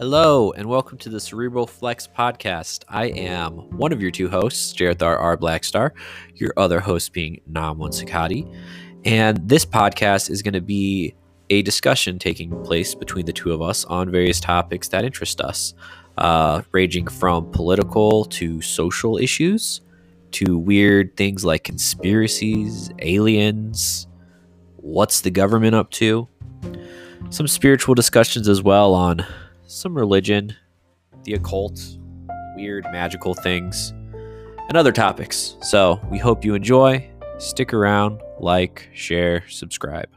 Hello, and welcome to the Cerebral Flex podcast. I am one of your two hosts, Jarethar R. Blackstar, your other host being Namwan Sakati. And this podcast is going to be a discussion taking place between the two of us on various topics that interest us, uh, ranging from political to social issues to weird things like conspiracies, aliens, what's the government up to, some spiritual discussions as well on some religion, the occult, weird magical things, and other topics. So we hope you enjoy. Stick around, like, share, subscribe.